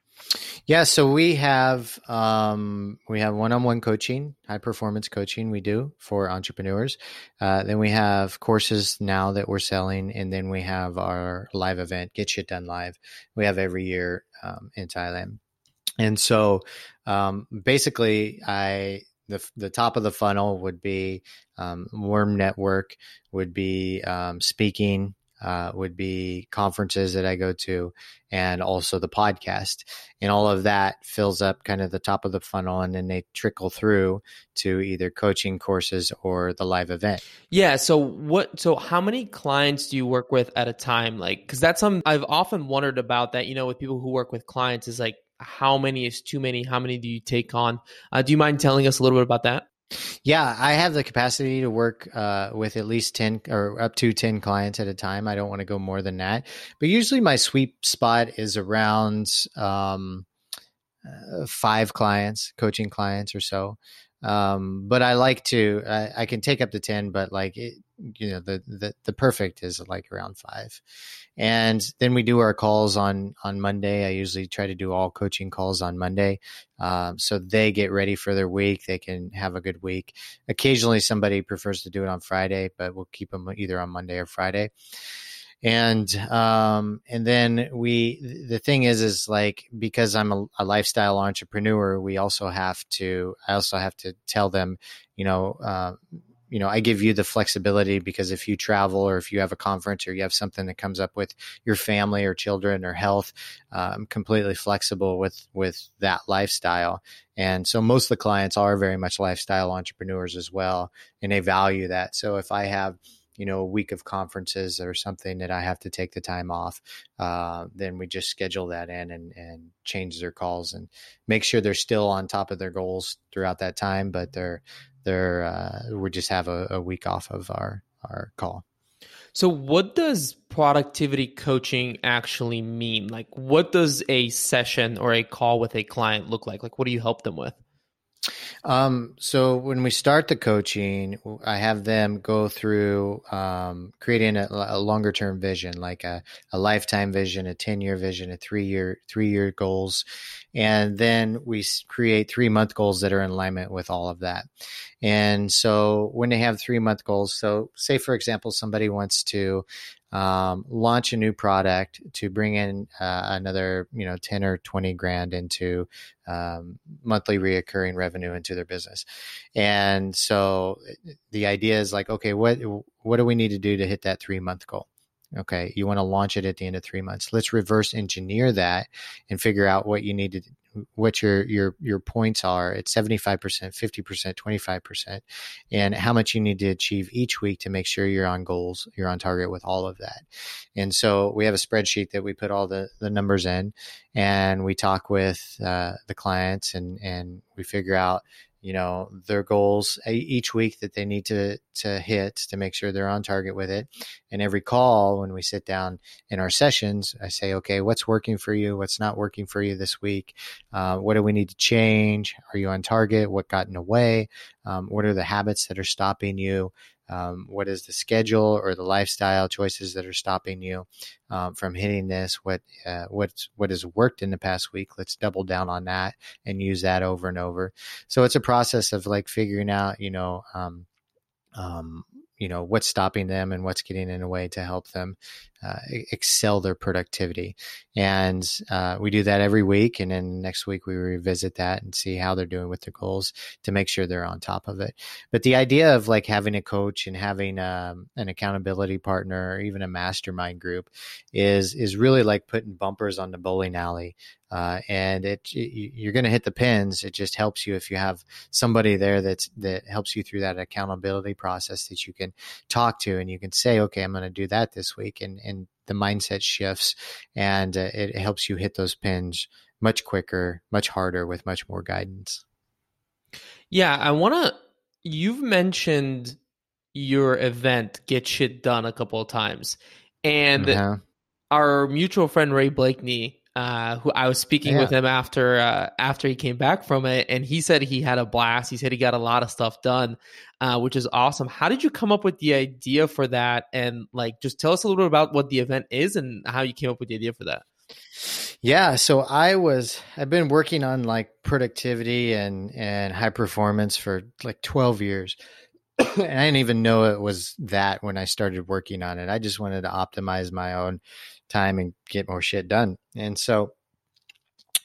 Yeah, so we have um, we have one-on-one coaching, high performance coaching. We do for entrepreneurs. Uh, then we have courses now that we're selling, and then we have our live event, Get Shit Done Live. We have every year um, in Thailand, and so um, basically, I the the top of the funnel would be um, Worm Network, would be um, speaking uh, would be conferences that I go to and also the podcast. And all of that fills up kind of the top of the funnel and then they trickle through to either coaching courses or the live event. Yeah. So, what, so how many clients do you work with at a time? Like, cause that's something I've often wondered about that, you know, with people who work with clients is like, how many is too many? How many do you take on? Uh, do you mind telling us a little bit about that? Yeah, I have the capacity to work uh, with at least 10 or up to 10 clients at a time. I don't want to go more than that. But usually my sweet spot is around um, uh, five clients, coaching clients or so. Um, but I like to, I, I, can take up to 10, but like, it, you know, the, the, the perfect is like around five. And then we do our calls on, on Monday. I usually try to do all coaching calls on Monday. Um, so they get ready for their week. They can have a good week. Occasionally somebody prefers to do it on Friday, but we'll keep them either on Monday or Friday and um and then we the thing is is like because i'm a, a, lifestyle entrepreneur we also have to i also have to tell them you know uh, you know i give you the flexibility because if you travel or if you have a conference or you have something that comes up with your family or children or health uh, i'm completely flexible with with that lifestyle. And so most of the clients are very much lifestyle entrepreneurs as well and they value that. So if i have you know a week of conferences or something that I have to take the time off, uh, then we just schedule that in and and change their calls and make sure they're still on top of their goals throughout that time, but they're they're uh, we just have a, a week off of our our call. So, what does productivity coaching actually mean? Like, what does a session or a call with a client look like? Like, what do you help them with? Um, so when we start the coaching, I have them go through um, creating a, a, longer term vision, like a, a lifetime vision, a ten year vision, a three year three year goals, and then we create three month goals that are in alignment with all of that. And so when they have three month goals, so say for example, somebody wants to um, launch a new product to bring in uh, another, you know, 10 or 20 grand into um, monthly reoccurring revenue into their business. And so the idea is like, okay, what, what do we need to do to hit that three month goal? Okay, you want to launch it at the end of three months. Let's reverse engineer that and figure out what you need to what your your your points are at 75%, 50%, 25% and how much you need to achieve each week to make sure you're on goals, you're on target with all of that. And so we have a spreadsheet that we put all the the numbers in and we talk with uh, the clients and and we figure out you know their goals each week that they need to to hit to make sure they're on target with it. And every call when we sit down in our sessions i say okay what's working for you? What's not working for you this week? Uh, what do we need to change? Are you on target? What got in the way? Um, what are the habits that are stopping you um, what is the schedule or the lifestyle choices that are stopping you um, from hitting this? What uh, what's what has worked in the past week? Let's double down on that and use that over and over. So it's a process of like figuring out, you know, um, um, you know what's stopping them and what's getting in the way to help them uh, excel their productivity and uh, we do that every week and then next week we revisit that and see how they're doing with their goals to make sure they're on top of it but the idea of like having a coach and having um, an accountability partner or even a mastermind group is is really like putting bumpers on the bowling alley uh, and it, you're going to hit the pins. It just helps you if you have somebody there that's that helps you through that accountability process that you can talk to, and you can say, "Okay, I'm going to do that this week," and the mindset shifts, and uh, it helps you hit those pins much quicker, much harder, with much more guidance. Yeah, I want to. You've mentioned your event, Get Shit Done, a couple of times, and. Uh-huh. Our mutual friend Ray Blakeney uh, who I was speaking yeah. with him after uh, after he came back from it, and he said he had a blast. He said he got a lot of stuff done, uh, which is awesome. How did you come up with the idea for that? And like, just tell us a little bit about what the event is and how you came up with the idea for that. Yeah, so I was I've been working on like productivity and and high performance for like 12 years. and I didn't even know it was that when I started working on it. I just wanted to optimize my own time and get more shit done. And so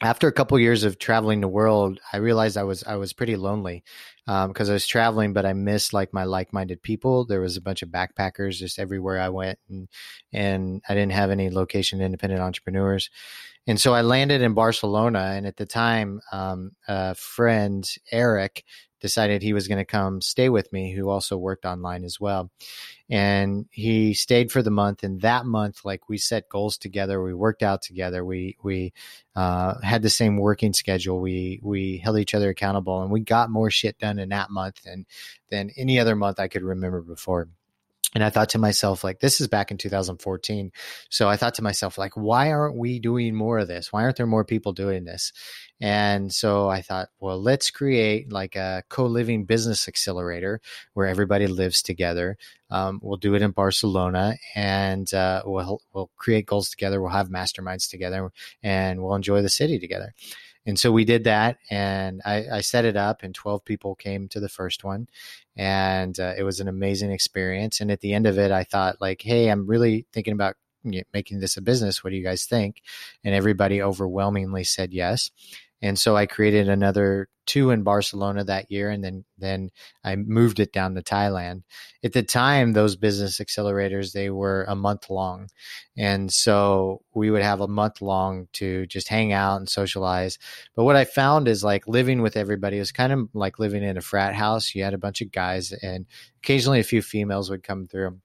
after a couple years of traveling the world, I realized I was I was pretty lonely because um, I was traveling, but I missed like my like minded people. There was a bunch of backpackers just everywhere I went, and and I didn't have any location independent entrepreneurs. And so I landed in Barcelona, and at the time, um, a friend Eric decided he was going to come stay with me, who also worked online as well. And he stayed for the month. And that month, like we set goals together, we worked out together, we we uh, had the same working schedule, we we held each other accountable, and we got more shit done in that month than than any other month I could remember before and I thought to myself, like, this is back in 2014. So I thought to myself, like, why aren't we doing more of this? Why aren't there more people doing this? And so I thought, well, let's create like a co living business accelerator where everybody lives together. Um, we'll do it in Barcelona and uh, we'll, we'll create goals together. We'll have masterminds together and we'll enjoy the city together. And so we did that, and I, I, set it up, and 12 people came to the first one, and uh, it was an amazing experience. And at the end of it, I thought, like, hey, I'm really thinking about making this a business. What do you guys think? And everybody overwhelmingly said yes. And so I created another two in Barcelona that year, and then then I moved it down to Thailand. At the time, those business accelerators they were a month long, and so we would have a month long to just hang out and socialize. But what I found is like living with everybody was kind of like living in a frat house. You had a bunch of guys, and occasionally a few females would come through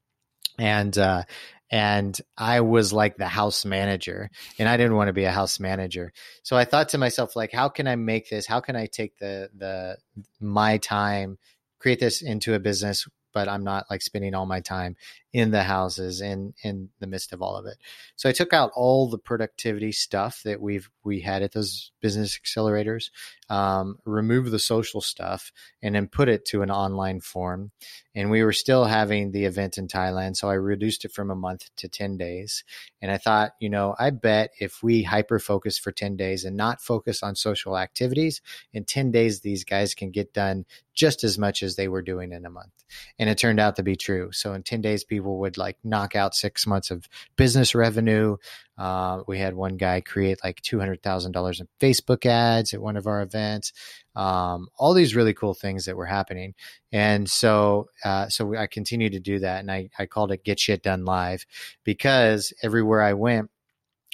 and uh, and I was like the house manager and I didn't want to be a house manager. So I thought to myself like how can I make this how can I take the the my time create this into a business but I'm not like spending all my time in the houses in in the midst of all of it. So I took out all the productivity stuff that we've we had at those business accelerators, um, remove the social stuff, and then put it to an online form. And we were still having the event in Thailand, so I reduced it from a month to ten days. And I thought, you know, I bet if we hyper focus for ten days and not focus on social activities, in ten days these guys can get done just as much as they were doing in a month. And it turned out to be true. So in ten days, people people would like knock out six months of business revenue. Uh, we had one guy create like two hundred thousand dollars in Facebook ads at one of our events. Um, all these really cool things that were happening, and so uh, so I continued to do that, and I I called it Get Shit Done Live because everywhere I went,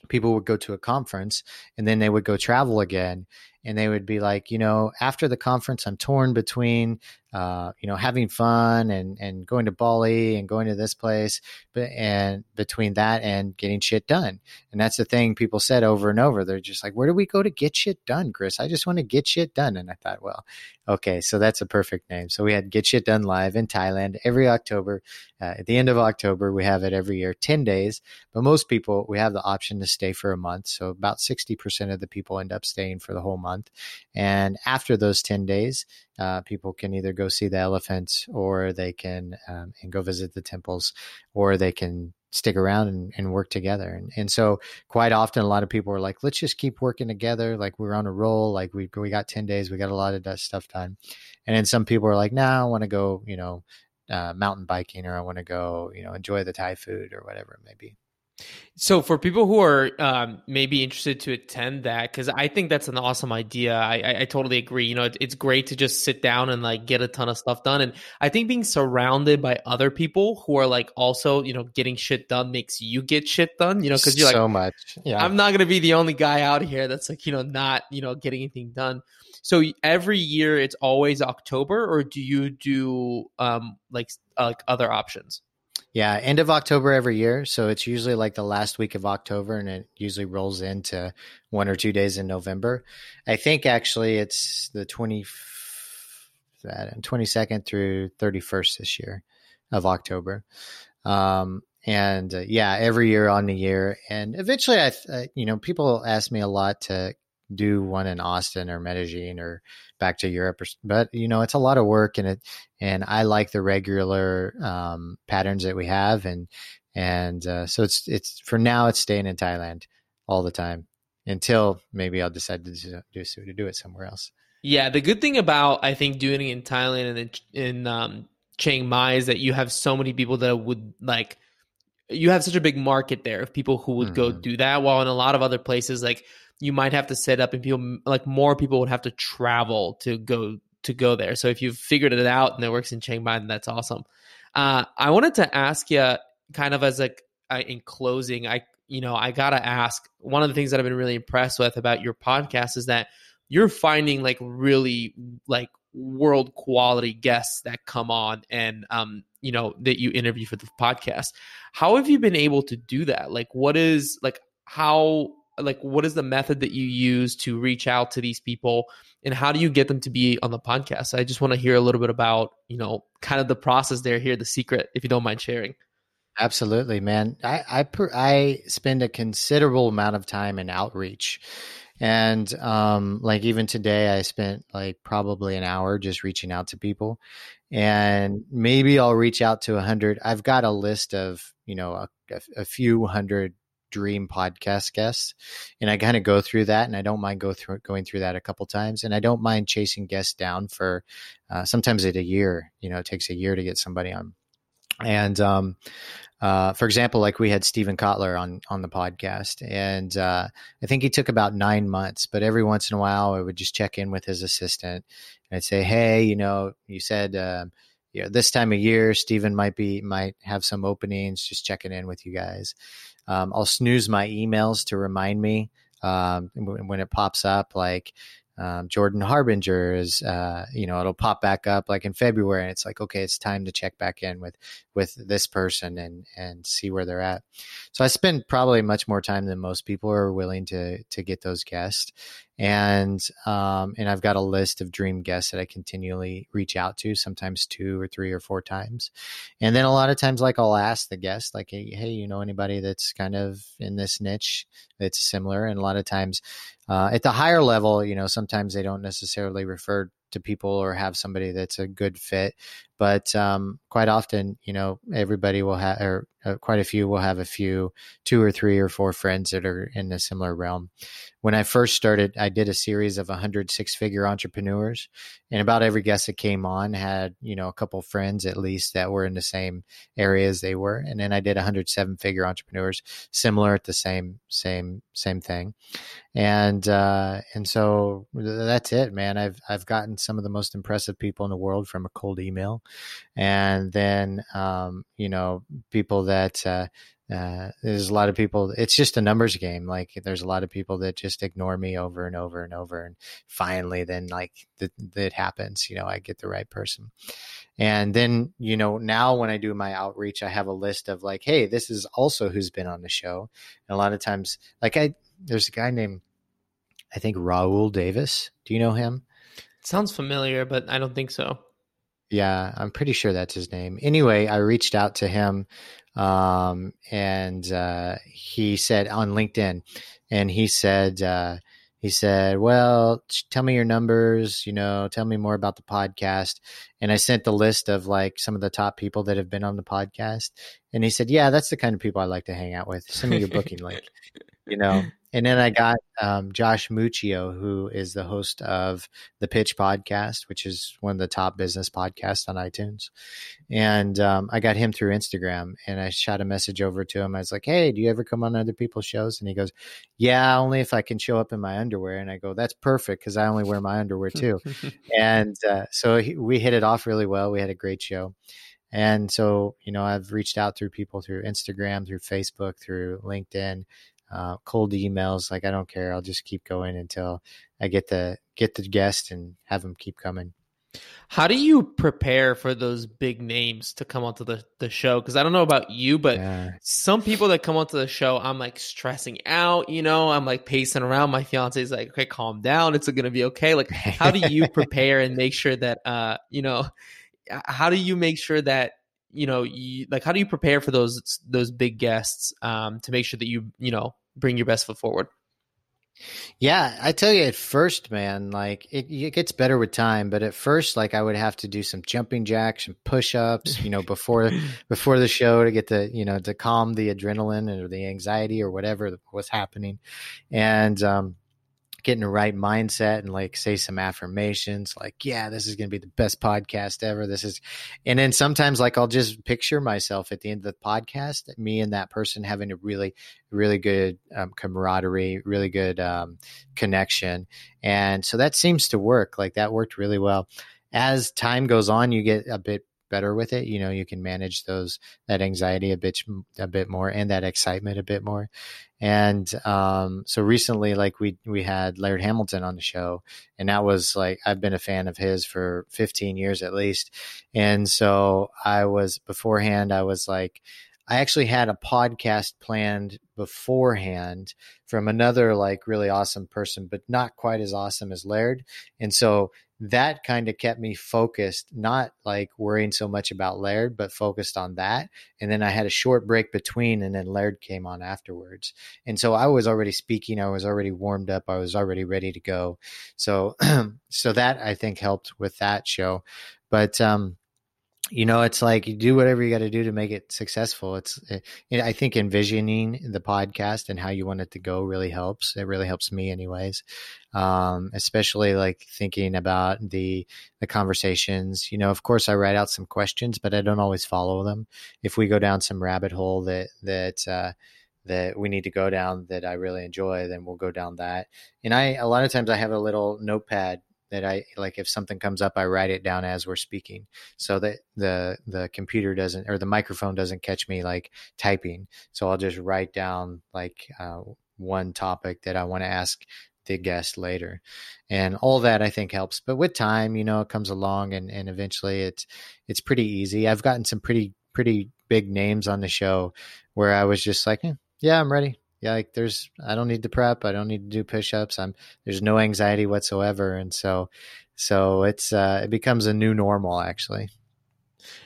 people would go to a conference and then they would go travel again and they would be like, you know, after the conference, I'm torn between uh, you know, having fun and, and going to Bali and going to this place, but, and between that and getting shit done. And that's the thing people said over and over. They're just like, where do we go to get shit done, Chris? I just want to get shit done. And I thought, well, okay, so that's a perfect name. So we had Get Shit Done Live in Thailand every October. Uh, at the end of October, we have it every year, 10 days. But most people, we have the option to stay for a month. So about 60% of the people end up staying for the whole month. And after those 10 days, uh, people can either go see the elephants or they can um, and go visit the temples or they can stick around and, and work together. And, and so quite often a lot of people are like let's just keep working together like we're on a roll like we, we got 10 days we got a lot of stuff done. And then some people are like nah i want to go you know uh, mountain biking or i want to go you know enjoy the thai food or whatever it may be so for people who are um, maybe interested to attend that, because I think that's an awesome idea. I, I, I totally agree. You know, it, it's great to just sit down and like get a ton of stuff done. And I think being surrounded by other people who are like also, you know, getting shit done makes you get shit done. You know, because you're like so much. Yeah, I'm not gonna be the only guy out here that's like you know not you know getting anything done. So every year it's always October, or do you do um like uh, like other options? Yeah, end of October every year. So it's usually like the last week of October and it usually rolls into one or two days in November. I think actually it's the 20, 22nd through 31st this year of October. Um, and uh, yeah, every year on the year. And eventually I, uh, you know, people ask me a lot to do one in Austin or Medellin or back to Europe. Or, but you know, it's a lot of work, and it and I like the regular um, patterns that we have, and and uh, so it's it's for now it's staying in Thailand all the time until maybe I'll decide to do to do it somewhere else. Yeah, the good thing about I think doing it in Thailand and in, in um, Chiang Mai is that you have so many people that would like you have such a big market there of people who would mm-hmm. go do that while in a lot of other places like you might have to set up and people like more people would have to travel to go to go there. So if you've figured it out and it works in Chiang Mai, then that's awesome. Uh, I wanted to ask you kind of as like in closing, I you know I gotta ask one of the things that I've been really impressed with about your podcast is that you're finding like really like world quality guests that come on and um you know that you interview for the podcast how have you been able to do that like what is like how like what is the method that you use to reach out to these people and how do you get them to be on the podcast? I just want to hear a little bit about you know kind of the process there here the secret if you don't mind sharing. Absolutely man. I i, per, I spend a considerable amount of time in outreach. And um like even today i spent like probably an hour just reaching out to people. And maybe i'll reach out to a hundred. I've got a list of you know a, a few hundred dream podcast guests. And I kind of go through that and I don't mind go through going through that a couple times. And I don't mind chasing guests down for uh, sometimes it a year, you know, it takes a year to get somebody on. And um, uh, for example, like we had Steven Kotler on on the podcast, and uh, I think he took about nine months. But every once in a while, I would just check in with his assistant, and I'd say, "Hey, you know, you said uh, you know, this time of year, Steven might be might have some openings. Just checking in with you guys." Um, I'll snooze my emails to remind me um, when it pops up. Like um, Jordan Harbinger is, uh, you know, it'll pop back up like in February, and it's like, okay, it's time to check back in with with this person and and see where they're at. So I spend probably much more time than most people are willing to to get those guests, and um, and I've got a list of dream guests that I continually reach out to, sometimes two or three or four times, and then a lot of times, like I'll ask the guest, like, hey, hey you know anybody that's kind of in this niche that's similar, and a lot of times uh, at the higher level, you know, sometimes they don't necessarily refer to people or have somebody that's a good fit. But um, quite often, you know, everybody will have, or uh, quite a few will have a few, two or three or four friends that are in a similar realm. When I first started, I did a series of 100 six figure entrepreneurs, and about every guest that came on had, you know, a couple friends at least that were in the same areas they were. And then I did 107 figure entrepreneurs, similar at the same, same, same thing. And, uh, and so that's it, man. I've, I've gotten some of the most impressive people in the world from a cold email. And then, um, you know, people that, uh, uh, there's a lot of people. It's just a numbers game. Like there's a lot of people that just ignore me over and over and over, and finally, then like that happens. You know, I get the right person, and then you know now when I do my outreach, I have a list of like, hey, this is also who's been on the show. And a lot of times, like I, there's a guy named, I think Raul Davis. Do you know him? sounds familiar, but I don't think so. Yeah, I'm pretty sure that's his name. Anyway, I reached out to him um, and uh, he said on LinkedIn, and he said, uh, he said, "Well, tell me your numbers. You know, tell me more about the podcast." And I sent the list of like some of the top people that have been on the podcast, and he said, "Yeah, that's the kind of people I like to hang out with. Send me your booking link." You know, and then I got um, Josh Muccio, who is the host of the Pitch Podcast, which is one of the top business podcasts on iTunes. And um, I got him through Instagram, and I shot a message over to him. I was like, "Hey, do you ever come on other people's shows?" And he goes, "Yeah, only if I can show up in my underwear." And I go, "That's perfect because I only wear my underwear too." and uh, so he, we hit it off really well. We had a great show. And so, you know, I've reached out through people through Instagram, through Facebook, through LinkedIn, uh, cold emails. Like I don't care. I'll just keep going until I get the get the guest and have them keep coming. How do you prepare for those big names to come onto the, the show? Because I don't know about you, but yeah. some people that come onto the show, I'm like stressing out, you know, I'm like pacing around. My fiance is like, okay, calm down. It's going to be okay. Like, how do you prepare and make sure that, uh, you know, how do you make sure that, you know, you, like, how do you prepare for those, those big guests, um, to make sure that you, you know, bring your best foot forward. Yeah, I tell you, at first, man, like it, it gets better with time. But at first, like I would have to do some jumping jacks and push ups, you know, before before the show to get the you know to calm the adrenaline or the anxiety or whatever was happening, and um, get in the right mindset and like say some affirmations like yeah this is going to be the best podcast ever. This is and then sometimes like i'll just picture myself at the end of the podcast me and that person having a really really good um, camaraderie really good um, connection. And so that seems to work. Like that worked really well. As time goes on you get a bit better with it you know you can manage those that anxiety a bit a bit more and that excitement a bit more and um, so recently like we we had laird hamilton on the show and that was like i've been a fan of his for 15 years at least and so i was beforehand i was like I actually had a podcast planned beforehand from another like really awesome person, but not quite as awesome as Laird. And so that kind of kept me focused, not like worrying so much about Laird, but focused on that. And then I had a short break between, and then Laird came on afterwards. And so I was already speaking, I was already warmed up, I was already ready to go. So, so that I think helped with that show. But, um, you know, it's like you do whatever you got to do to make it successful. It's, it, eh, I think envisioning the podcast and how you want it to go really helps. It really helps me, anyways. Um, especially like thinking about the the conversations. You know, of course, I write out some questions, but I don't always follow them. If we go down some rabbit hole that that uh, that we need to go down that I really enjoy, then we'll go down that. And I a lot of times I have a little notepad that I like if something comes up, I write it down as we're speaking so that the the computer doesn't or the microphone doesn't catch me like typing. So I'll just write down like uh, one topic that I want to ask the guest later. And all that i think helps. But with time you know it comes along and and eventually it's it's pretty easy. I've gotten some pretty pretty big names on the show where i was just like eh, yeah i'm ready yeah like there's i don't need to prep i don't need to do push-ups i'm there's no anxiety whatsoever and so so it's uh it becomes a new normal actually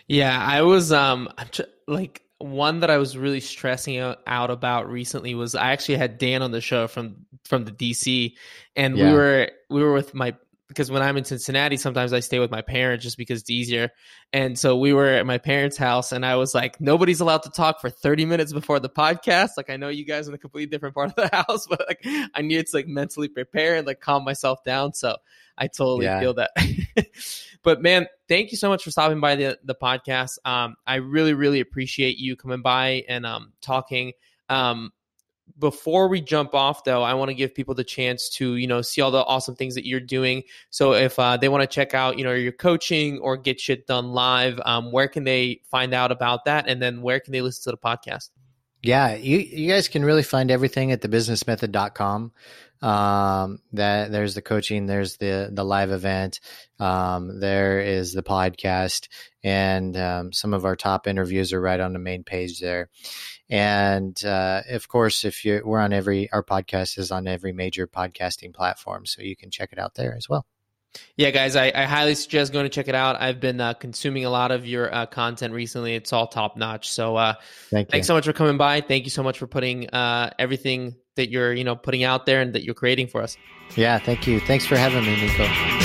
yeah i was um tr- like one that I was really stressing out about recently was I actually had Dan on the show from from the DC, and yeah. we were we were with my because when I'm in Cincinnati, sometimes I stay with my parents just because it's easier. And so we were at my parents' house, and I was like, nobody's allowed to talk for 30 minutes before the podcast. Like, I know you guys in a completely different part of the house, but like, I needed to like mentally prepare and like calm myself down. So I totally yeah. feel that. but man, thank you so much for stopping by the the podcast. Um, I really really appreciate you coming by and um talking. Um, before we jump off though i want to give people the chance to you know see all the awesome things that you're doing. So if uh, they want to check out you know your coaching or get shit done live um, where can they find out about that? And then where can they listen to the podcast? Yeah you, you guys can really find everything at thebusinessmethod.com um, that there's the coaching, there's the the live event, um, there is the podcast, and um, some of our top interviews are right on the main page there. And uh, of course, if you we're on every our podcast is on every major podcasting platform, so you can check it out there as well. Yeah, guys, I, I, highly suggest going to check it out. I've been uh, consuming a lot of your uh, content recently. It's all top notch. So, uh, Thank thanks so much for coming by. Thank you so much for putting uh, everything that you're, you know, putting out there and that you're creating for us. Yeah, thank you. Thanks for having me, Nico.